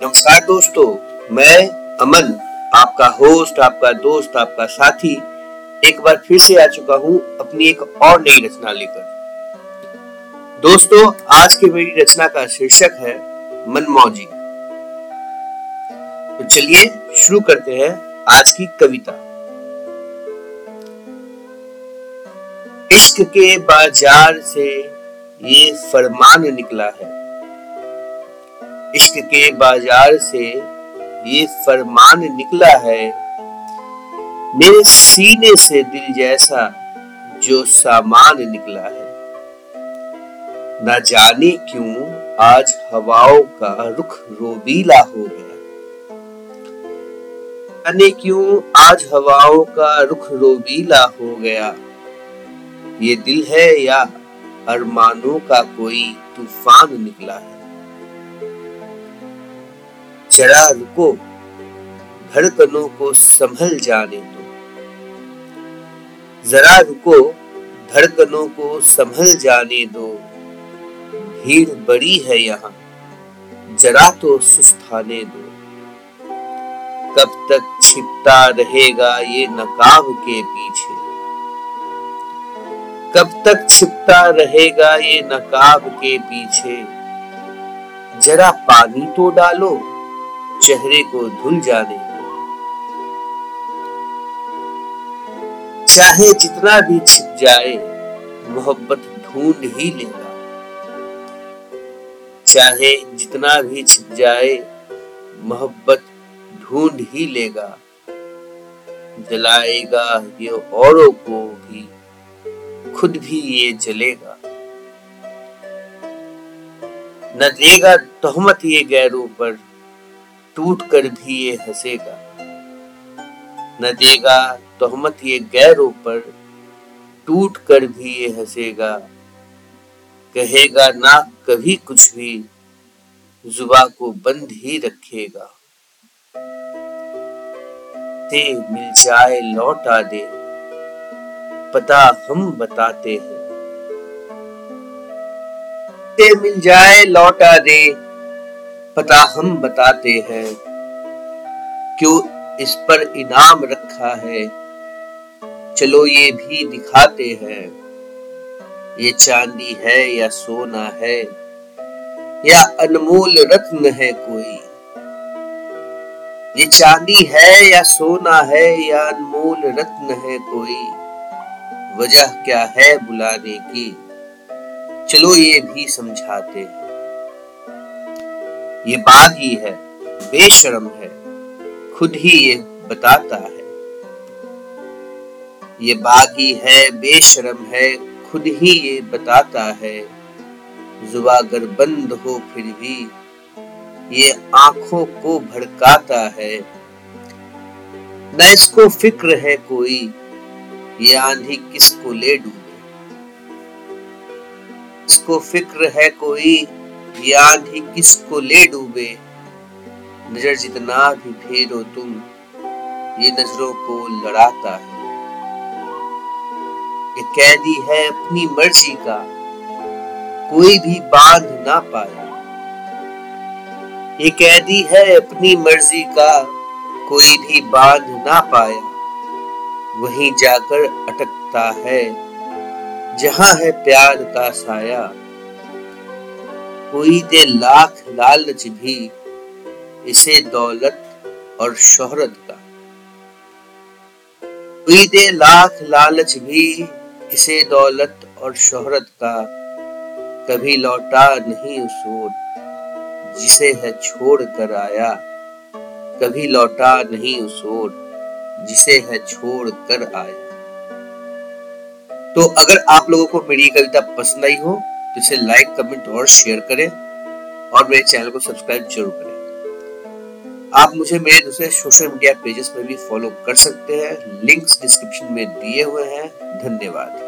नमस्कार दोस्तों, मैं अमन आपका होस्ट आपका दोस्त, आपका साथी, एक बार फिर से आ चुका हूँ अपनी एक और नई रचना लेकर। दोस्तों, आज की मेरी रचना का शीर्षक है मनमौजी। तो चलिए शुरू करते हैं आज की कविता। इश्क के बाज़ार से ये फरमान निकला है। इश्क के बाज़ार से ये फरमान निकला है, मेरे सीने से दिल जैसा जो सामान निकला है। न जाने क्यों आज हवाओं का रुख रोबीला हो गया। जाने क्यों आज हवाओं का रुख रोबीला हो गया। ये दिल है या अरमानों का कोई तूफ़ान निकला है? जरा रुको धड़कनों को संभल जाने दो। जरा रुको धड़कनों को संभल जाने दो। भीड़ बड़ी है यहाँ, जरा तो सुस्ताने दो। कब तक छिपता रहेगा ये नकाब के पीछे? कब तक छिपता रहेगा ये नकाब के पीछे? जरा पानी तो डालो चेहरे को धुल जाने। चाहे जितना भी छिप जाए, मोहब्बत ढूंढ ही लेगा चाहे जितना भी छिप जाए, मोहब्बत ढूंढ ही लेगा। जलाएगा ये औरों को भी, खुद भी ये जलेगा। न देगा तोहमत ये गैरों पर टूट कर भी ये हंसेगा। न देगा तोहमत ये गैरों पर टूट कर भी ये हंसेगा। कहेगा ना कभी कुछ भी, जुबा को बंद ही रखेगा। ते मिल जाए लौटा दे पता हम बताते हैं। मिल जाए लौटा दे पता हम बताते हैं, क्यों इस पर इनाम रखा है। चलो ये भी दिखाते हैं, ये चांदी है या सोना है, या अनमोल रत्न है कोई। ये चांदी है या सोना है या अनमोल रत्न है कोई, वजह क्या है बुलाने की? चलो ये भी समझाते हैं। ये बागी है बेशरम है, खुद ही ये बताता है। ये बागी है बेशरम है, खुद ही ये बताता है। जुबा अगर बंद हो फिर भी, ये आँखों को भड़काता है। न इसको फ़िक्र है कोई, ये आंधी किसको ले डूबे? इसको फ़िक्र है कोई याद ही किसको ले डूबे? नज़र जितना भी फेरो तुम, ये नज़रों को लड़ाता है। ये कैदी है अपनी मर्ज़ी का, कोई भी बाँध ना पाया। ये कैदी है अपनी मर्ज़ी का, कोई भी बाँध ना पाया। वहीं जाकर अटकता है, जहाँ है प्यार का साया। कोई दे लाख लालच भी, इसे दौलत और शोहरत का। कोई दे लाख लालच भी, इसे दौलत और शोहरत का। कभी लौटा नहीं उस ओर जिसे है छोड़ कर आया। कभी लौटा नहीं उस ओर जिसे है छोड़ कर आया। तो अगर आप लोगों को मेरी कविता पसंद आई हो तो इसे लाइक कमेंट और शेयर करें और मेरे चैनल को सब्सक्राइब ज़रूर करें। आप मुझे मेरे दूसरे सोशल मीडिया पेजेस पर भी फॉलो कर सकते हैं। लिंक्स डिस्क्रिप्शन में दिए हुए हैं। धन्यवाद।